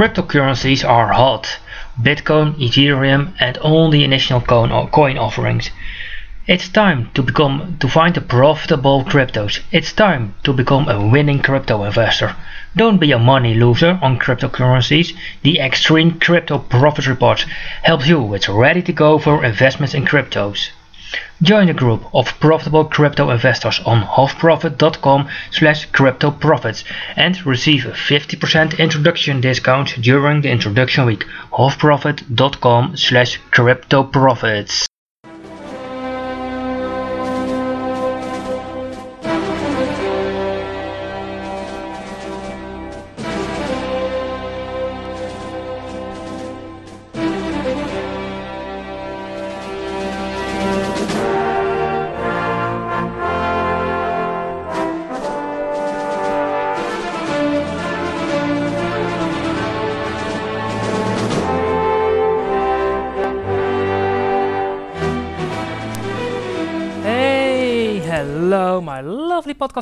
Cryptocurrencies are hot. Bitcoin, Ethereum and all the initial coin offerings. It's time to become to find the profitable cryptos. It's time to become a winning crypto investor. Don't be a money loser on cryptocurrencies. The Extreme Crypto Profit Report helps you with ready to go for investments in cryptos. Join a group of profitable crypto investors on hofprofit.com slash cryptoprofits and receive a 50% introduction discount during the introduction week. hofprofit.com slash cryptoprofits.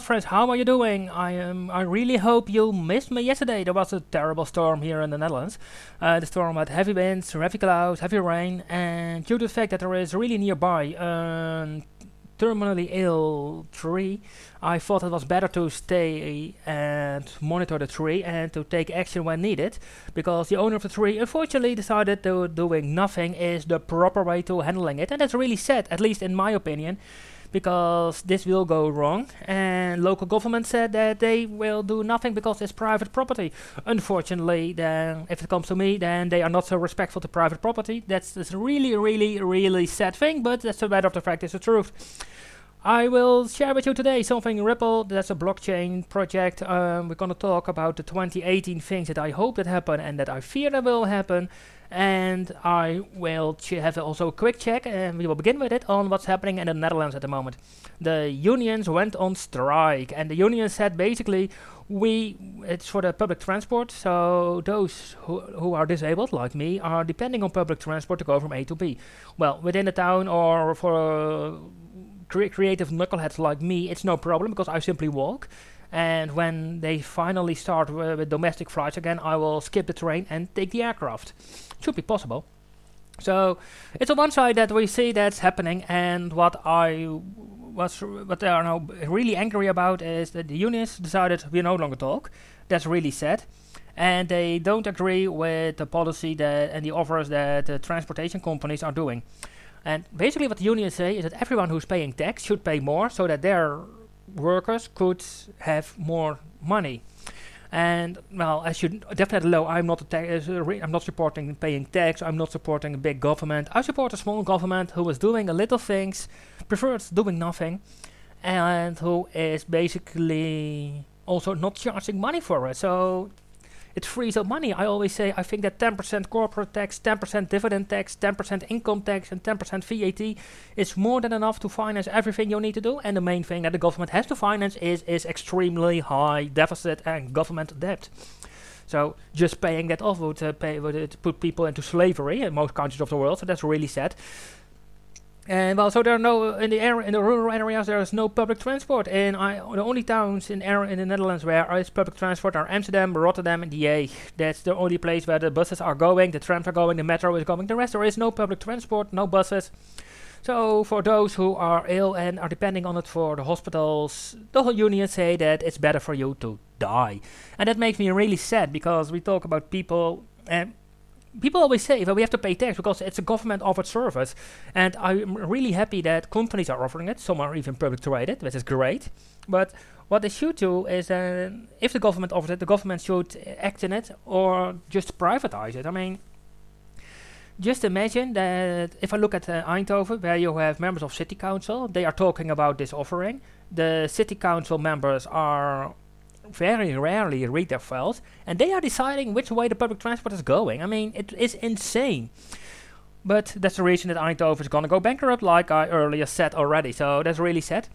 Friends, how are you doing? I um, I really hope you missed me yesterday. There was a terrible storm here in the Netherlands. Uh, the storm had heavy winds, heavy clouds, heavy rain, and due to the fact that there is really nearby a terminally ill tree, I thought it was better to stay and monitor the tree and to take action when needed, because the owner of the tree unfortunately decided that doing nothing is the proper way to handling it, and that's really sad, at least in my opinion because this will go wrong. And local government said that they will do nothing because it's private property. Unfortunately, then if it comes to me, then they are not so respectful to private property. That's, that's really, really, really sad thing, but that's a matter of the fact, it's the truth. I will share with you today something Ripple, that's a blockchain project. Um, we're going to talk about the 2018 things that I hope that happen and that I fear that will happen and I will have also a quick check, and we will begin with it on what's happening in the Netherlands at the moment. The unions went on strike, and the unions said basically, we it's for the public transport, so those who, who are disabled, like me, are depending on public transport to go from A to B. Well, within the town or for uh, cre creative knuckleheads like me, it's no problem because I simply walk. And when they finally start with domestic flights again, I will skip the train and take the aircraft. Should be possible. So it's on one side that we see that's happening, and what I was what they are now really angry about is that the unions decided we no longer talk. That's really sad, and they don't agree with the policy that and the offers that the transportation companies are doing. And basically, what the unions say is that everyone who's paying tax should pay more, so that their workers could have more money. And well, as you definitely know, I'm not a I'm not supporting paying tax. I'm not supporting a big government. I support a small government who is doing a little things, prefers doing nothing, and who is basically also not charging money for it. So it frees up money. I always say I think that 10% corporate tax, 10% dividend tax, 10% income tax, and 10% VAT is more than enough to finance everything you need to do. And the main thing that the government has to finance is is extremely high deficit and government debt. So just paying that off would, uh, pay, would uh, put people into slavery in most countries of the world. So that's really sad. And well, so there are no in the area in the rural areas there is no public transport, and I the only towns in in the Netherlands where there is public transport are Amsterdam, Rotterdam, and The Hague. That's the only place where the buses are going, the trams are going, the metro is going. The rest there is no public transport, no buses. So for those who are ill and are depending on it for the hospitals, the whole union say that it's better for you to die, and that makes me really sad because we talk about people and people always say that we have to pay tax because it's a government offered service. And I'm really happy that companies are offering it. Some are even public traded, which is great. But what they should do is uh, if the government offers it, the government should act in it or just privatize it. I mean, just imagine that if I look at uh, Eindhoven, where you have members of city council, they are talking about this offering. The city council members are very rarely read their files, and they are deciding which way the public transport is going. I mean, it is insane. But that's the reason that Eindhoven is gonna go bankrupt, like I earlier said already. So that's really sad.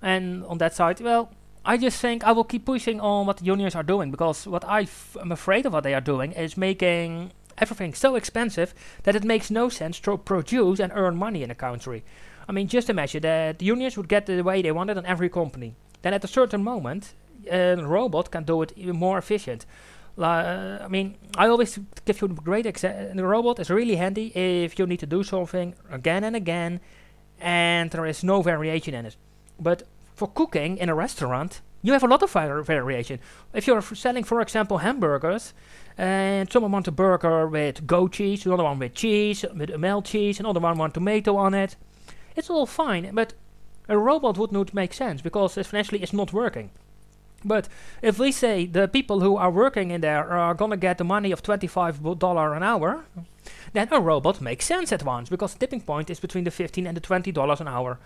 And on that side, well, I just think I will keep pushing on what the unions are doing because what I am afraid of what they are doing is making everything so expensive that it makes no sense to produce and earn money in a country. I mean, just imagine that the unions would get the way they wanted in every company. Then at a certain moment, a robot can do it even more efficient. Uh, I mean, I always give you a great example. The robot is really handy if you need to do something again and again, and there is no variation in it. But for cooking in a restaurant, you have a lot of variation. If you're selling, for example, hamburgers, and someone wants a burger with goat cheese, another one with cheese, with melt cheese, another one wants tomato on it, it's all fine. But a robot would not make sense because financially it's not working. But if we say the people who are working in there are gonna get the money of $25 an hour, then a robot makes sense at once because the tipping point is between the 15 and the $20 an hour.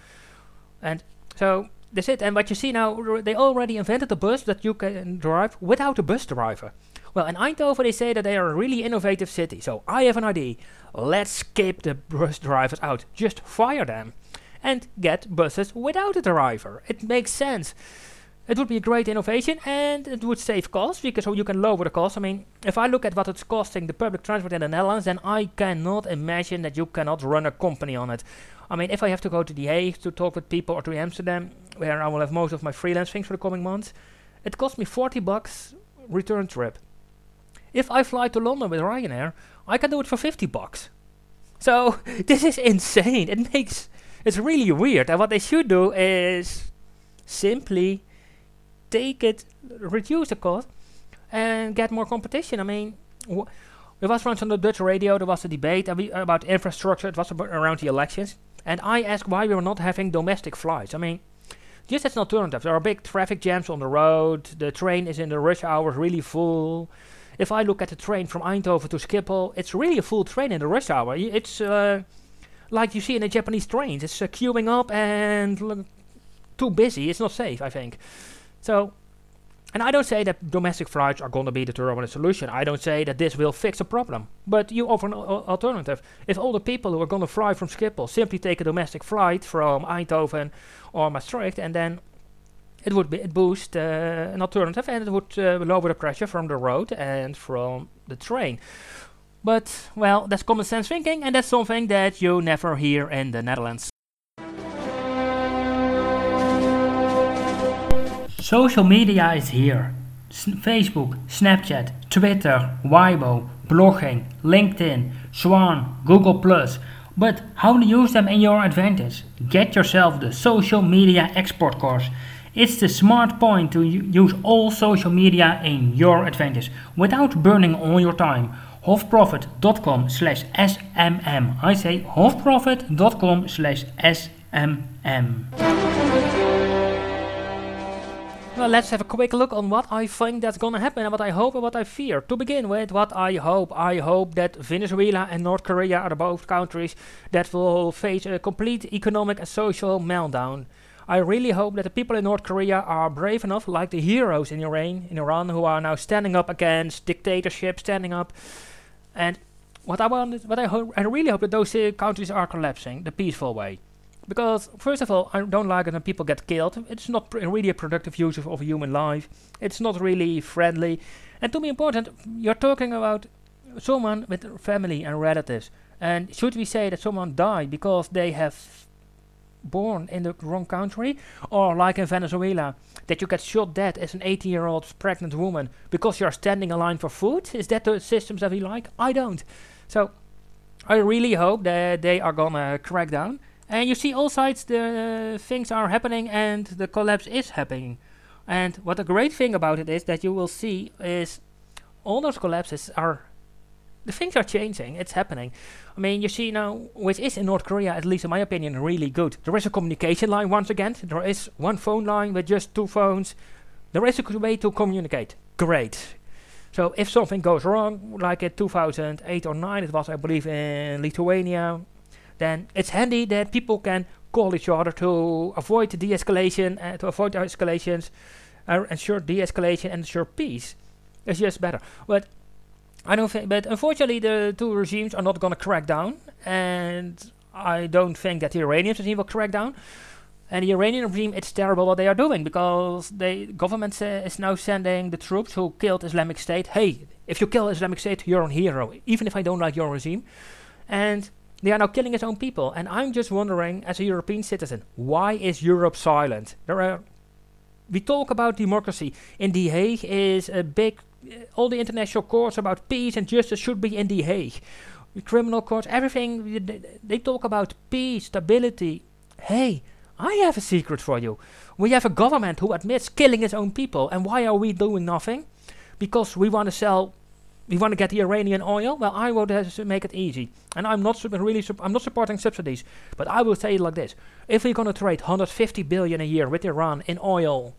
And so that's it. And what you see now, they already invented a bus that you can drive without a bus driver. Well, in Eindhoven, they say that they are a really innovative city. So I have an idea. Let's skip the bus drivers out. Just fire them and get buses without a driver. It makes sense. It would be a great innovation and it would save costs because so you can lower the cost. I mean, if I look at what it's costing the public transport in the Netherlands, then I cannot imagine that you cannot run a company on it. I mean, if I have to go to The Hague to talk with people or to Amsterdam, where I will have most of my freelance things for the coming months, it costs me 40 bucks return trip. If I fly to London with Ryanair, I can do it for 50 bucks. So this is insane. It makes it's really weird. And what they should do is simply take it, reduce the cost, and get more competition. I mean, w- there was once on the Dutch radio, there was a debate about infrastructure, it was about around the elections, and I asked why we were not having domestic flights. I mean, just as an alternative, there are big traffic jams on the road, the train is in the rush hours really full. If I look at the train from Eindhoven to Schiphol, it's really a full train in the rush hour. It's uh, like you see in the Japanese trains, it's uh, queuing up and too busy. It's not safe, I think. So, and I don't say that domestic flights are going to be the solution. I don't say that this will fix a problem. But you offer an alternative. If all the people who are going to fly from Schiphol simply take a domestic flight from Eindhoven or Maastricht, and then it would be it boost uh, an alternative, and it would uh, lower the pressure from the road and from the train. But well, that's common sense thinking, and that's something that you never hear in the Netherlands. Social media is here. S Facebook, Snapchat, Twitter, Weibo, blogging, LinkedIn, Swan, Google+. But how to use them in your advantage? Get yourself the social media export course. It's the smart point to use all social media in your advantage without burning all your time. Hofprofit.com slash SMM. I say hofprofit.com slash SMM. Well, let's have a quick look on what I think that's gonna happen and what I hope and what I fear. To begin with, what I hope. I hope that Venezuela and North Korea are both countries that will face a complete economic and social meltdown. I really hope that the people in North Korea are brave enough, like the heroes in Iran, in Iran, who are now standing up against dictatorship, standing up. And what I want, what I hope, I really hope that those uh, countries are collapsing the peaceful way. Because, first of all, I don't like it when people get killed. It's not pr- really a productive use of, of human life. It's not really friendly. And to be important, you're talking about someone with family and relatives. And should we say that someone died because they have born in the wrong country? Or like in Venezuela, that you get shot dead as an 18 year old pregnant woman because you're standing in line for food? Is that the systems that we like? I don't. So I really hope that they are gonna crack down. And you see all sides the uh, things are happening and the collapse is happening. And what a great thing about it is that you will see is all those collapses are the things are changing. It's happening. I mean, you see now, which is in North Korea, at least in my opinion, really good. There is a communication line once again. There is one phone line with just two phones. There is a way to communicate. Great. So if something goes wrong, like in 2008 or 9, it was, I believe, in Lithuania, then it's handy that people can call each other to avoid de-escalation, uh, to avoid escalations, uh, ensure de-escalation and ensure peace. It's just better. But I don't think. But unfortunately, the two regimes are not going to crack down, and I don't think that the Iranian regime will crack down. And the Iranian regime, it's terrible what they are doing because the government uh, is now sending the troops who killed Islamic State. Hey, if you kill Islamic State, you're a hero, even if I don't like your regime. And they are now killing its own people. And I'm just wondering, as a European citizen, why is Europe silent? There are we talk about democracy. In The Hague is a big uh, all the international courts about peace and justice should be in The Hague. The criminal courts, everything, they, they talk about peace, stability. Hey, I have a secret for you. We have a government who admits killing its own people. And why are we doing nothing? Because we want to sell, we want to get the Iranian oil. Well, I will make it easy. And I'm not really, I'm not supporting subsidies. But I will say it like this: If we're going to trade 150 billion a year with Iran in oil,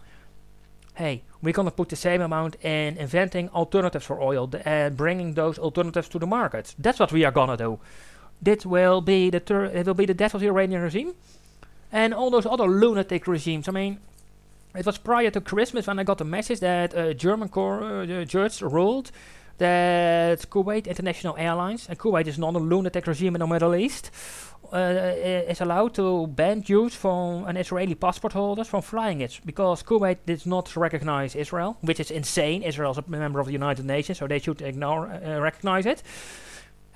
hey, we're going to put the same amount in inventing alternatives for oil and bringing those alternatives to the market. That's what we are going to do. This will be the it will be the death of the Iranian regime and all those other lunatic regimes. I mean, it was prior to Christmas when I got the message that a German cor- uh, ruled that Kuwait International Airlines, and Kuwait is not a lunatic regime in the Middle East, uh, is allowed to ban Jews from an Israeli passport holders from flying it because Kuwait did not recognize Israel, which is insane. Israel is a member of the United Nations, so they should ignore uh, recognize it.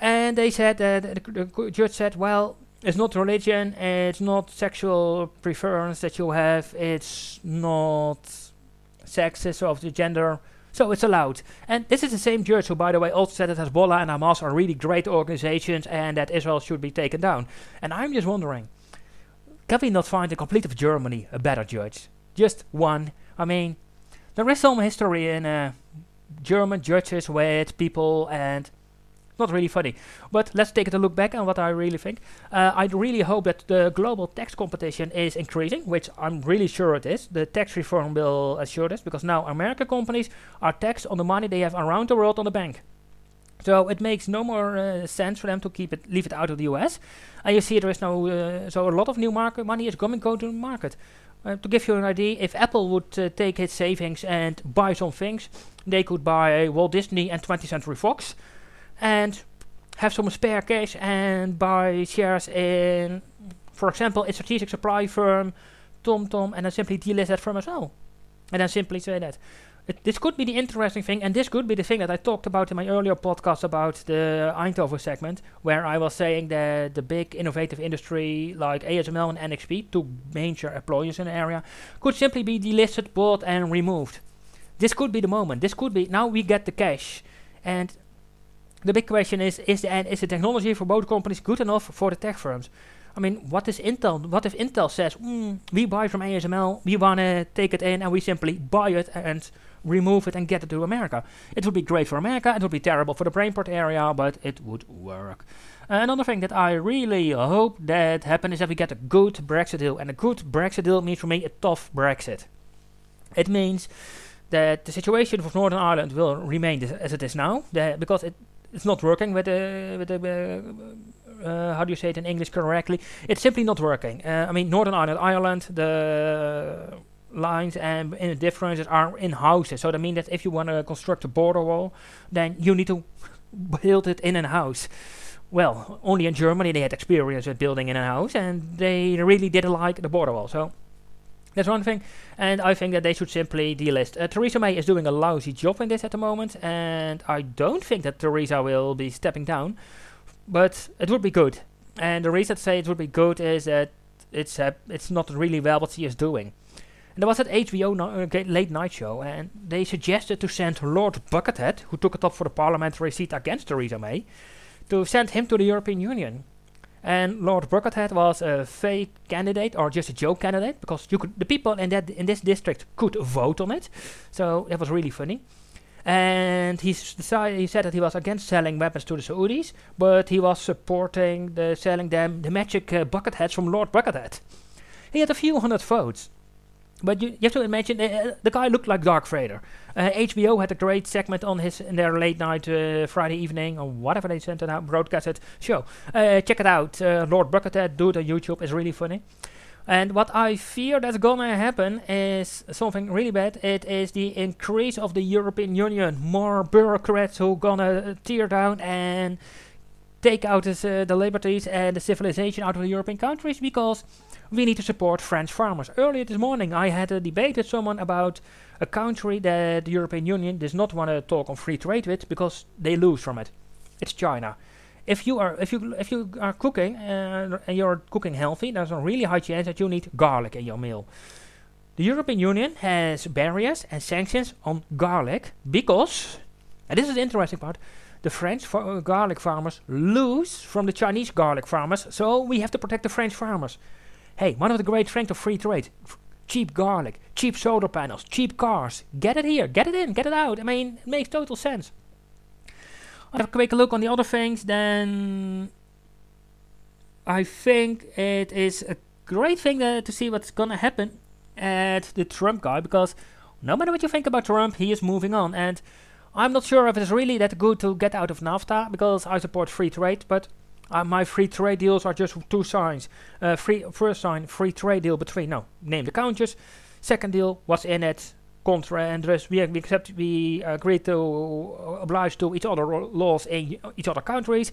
And they said that the, the judge said, well, it's not religion, it's not sexual preference that you have, it's not sexist of the gender, so it's allowed. And this is the same judge who, by the way, also said that Hezbollah and Hamas are really great organizations and that Israel should be taken down. And I'm just wondering, can we not find the complete of Germany a better judge? Just one. I mean, there is some history in uh, German judges with people and not really funny. But let's take a look back on what I really think. Uh, I really hope that the global tax competition is increasing, which I'm really sure it is. The tax reform will assure this because now American companies are taxed on the money they have around the world on the bank. So it makes no more uh, sense for them to keep it, leave it out of the US. And you see there is no, uh, so a lot of new market money is coming go to the market. Uh, to give you an idea, if Apple would uh, take its savings and buy some things, they could buy Walt Disney and 20th Century Fox and have some spare cash and buy shares in, for example, a strategic supply firm, TomTom, and then simply delist that firm as well. And then simply say that. It, this could be the interesting thing, and this could be the thing that I talked about in my earlier podcast about the Eindhoven segment, where I was saying that the big innovative industry like ASML and NXP, two major employers in the area, could simply be delisted, bought, and removed. This could be the moment. This could be now we get the cash, and the big question is: is the is the technology for both companies good enough for the tech firms? I mean, what is Intel? What if Intel says, mm, "We buy from ASML, we wanna take it in, and we simply buy it and remove it and get it to America"? It would be great for America. It would be terrible for the Brainport area, but it would work. Uh, another thing that I really hope that happens is that we get a good Brexit deal, and a good Brexit deal means for me a tough Brexit. It means that the situation for Northern Ireland will remain as it is now, because it it's not working with the with the uh, uh, how do you say it in English correctly? It's simply not working. Uh, I mean, Northern Ireland, Ireland, the lines and in the differences are in houses. So that means that if you want to construct a border wall, then you need to build it in a house. Well, only in Germany they had experience with building in a house, and they really didn't like the border wall. So that's one thing, and I think that they should simply delist. Uh, Theresa May is doing a lousy job in this at the moment, and I don't think that Theresa will be stepping down, but it would be good. And the reason I say it would be good is that it's uh, it's not really well what she is doing. And there was that HBO no uh, late night show, and they suggested to send Lord Buckethead, who took it up for the parliamentary seat against Theresa May, to send him to the European Union. And Lord Buckethead was a fake candidate or just a joke candidate because you could the people in that in this district could vote on it. So it was really funny. And he decided he said that he was against selling weapons to the Saudis, but he was supporting the selling them the magic uh, bucket heads from Lord Buckethead. He had a few hundred votes. But you, you have to imagine uh, the guy looked like Darth Vader. Uh, HBO had a great segment on his in their late night uh, Friday evening or whatever they sent it out broadcast it show. Uh, check it out. Uh, Lord Buckethead do it on YouTube. It's really funny. And what I fear that's gonna happen is something really bad. It is the increase of the European Union. More bureaucrats who gonna tear down and take out this, uh, the liberties and the civilization out of the European countries because we need to support French farmers. Earlier this morning, I had a debate with someone about a country that the European Union does not want to talk on free trade with because they lose from it. It's China. If you are if you if you are cooking uh, and you're cooking healthy, there's a really high chance that you need garlic in your meal. the European Union has barriers and sanctions on garlic because, and this is the interesting part, the French uh, garlic farmers lose from the Chinese garlic farmers, so we have to protect the French farmers. Hey, one of the great strengths of free trade. Cheap garlic, cheap solar panels, cheap cars. Get it here, get it in, get it out. I mean, it makes total sense. I have a quick look on the other things, then I think it is a great thing uh, to see what's gonna happen at the Trump guy because no matter what you think about Trump, he is moving on. And I'm not sure if it's really that good to get out of NAFTA because I support free trade, but uh, my free trade deals are just two signs. Uh, free first sign, free trade deal between no name the countries. Second deal, what's in it, contra, and thus we, we accept we agree to uh, oblige to each other laws in each other countries.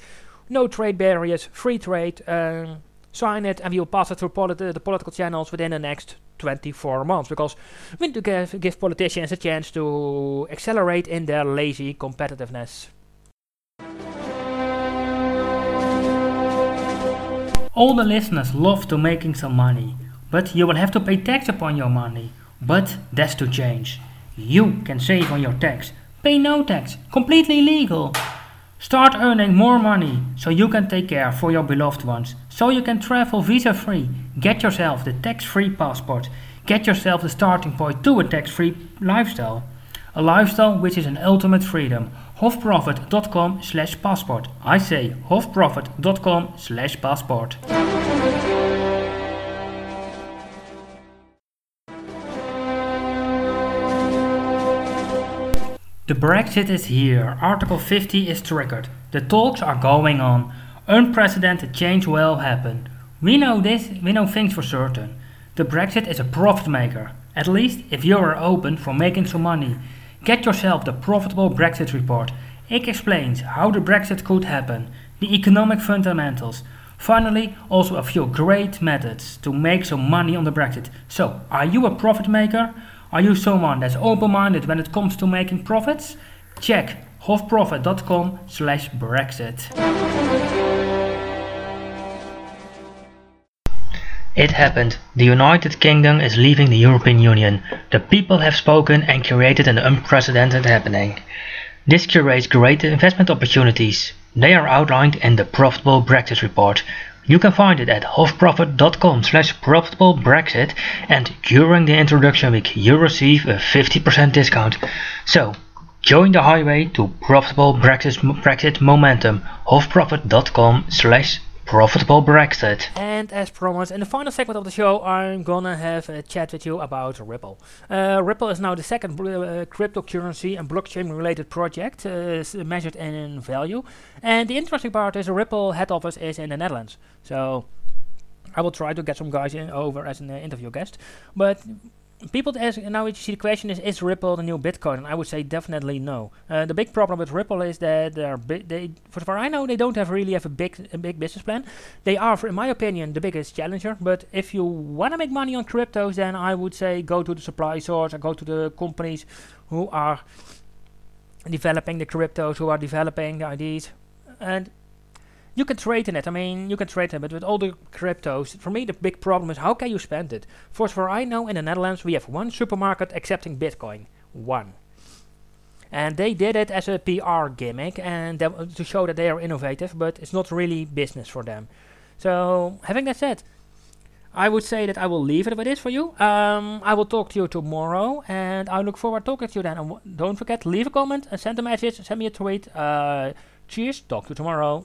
No trade barriers, free trade. Um, sign it, and we will pass it through politi- the political channels within the next 24 months because we need to give, give politicians a chance to accelerate in their lazy competitiveness. All the listeners love to making some money, but you will have to pay tax upon your money. But that's to change. You can save on your tax. Pay no tax, completely legal. Start earning more money so you can take care for your beloved ones, so you can travel visa free. Get yourself the tax free passport. Get yourself the starting point to a tax free lifestyle. A lifestyle which is an ultimate freedom. Hofprofit.com slash passport. I say hofprofit.com slash passport. The Brexit is here. Article 50 is triggered. The talks are going on. Unprecedented change will happen. We know this, we know things for certain. The Brexit is a profit maker. At least if you are open for making some money. Get yourself the Profitable Brexit Report. It explains how the Brexit could happen, the economic fundamentals. Finally, also a few great methods to make some money on the Brexit. So, are you a profit maker? Are you someone that's open-minded when it comes to making profits? Check hofprofit.com slash Brexit. It happened. The United Kingdom is leaving the European Union. The people have spoken and created an unprecedented happening. This creates great investment opportunities. They are outlined in the Profitable Brexit Report. You can find it at hofprofit.com slash profitable Brexit and during the introduction week you receive a 50% discount. So, join the highway to profitable Brexit, Brexit momentum hofprofit.com slash profitable Brexit. And as promised, in the final segment of the show, I'm gonna have a chat with you about Ripple. Uh, Ripple is now the second uh, cryptocurrency and blockchain-related project uh, measured in value. And the interesting part is, Ripple head office is in the Netherlands. So I will try to get some guys in over as an uh, interview guest. But people ask now which you see the question is is Ripple the new Bitcoin? And I would say definitely no. Uh, the big problem with Ripple is that they're bi- they, for far I know, they don't have really have a big a big business plan. They are, for, in my opinion, the biggest challenger. But if you want to make money on cryptos, then I would say go to the supply source and go to the companies who are developing the cryptos, who are developing the IDs, and you can trade in it. I mean, you can trade in it, but with all the cryptos, for me, the big problem is how can you spend it? For as far I know, in the Netherlands, we have one supermarket accepting Bitcoin. One. And they did it as a PR gimmick and to show that they are innovative, but it's not really business for them. So, having that said, I would say that I will leave it with this for you. Um, I will talk to you tomorrow, and I look forward to talking to you then. And don't forget, leave a comment and send a message, send me a tweet. Uh, cheers, talk to you tomorrow.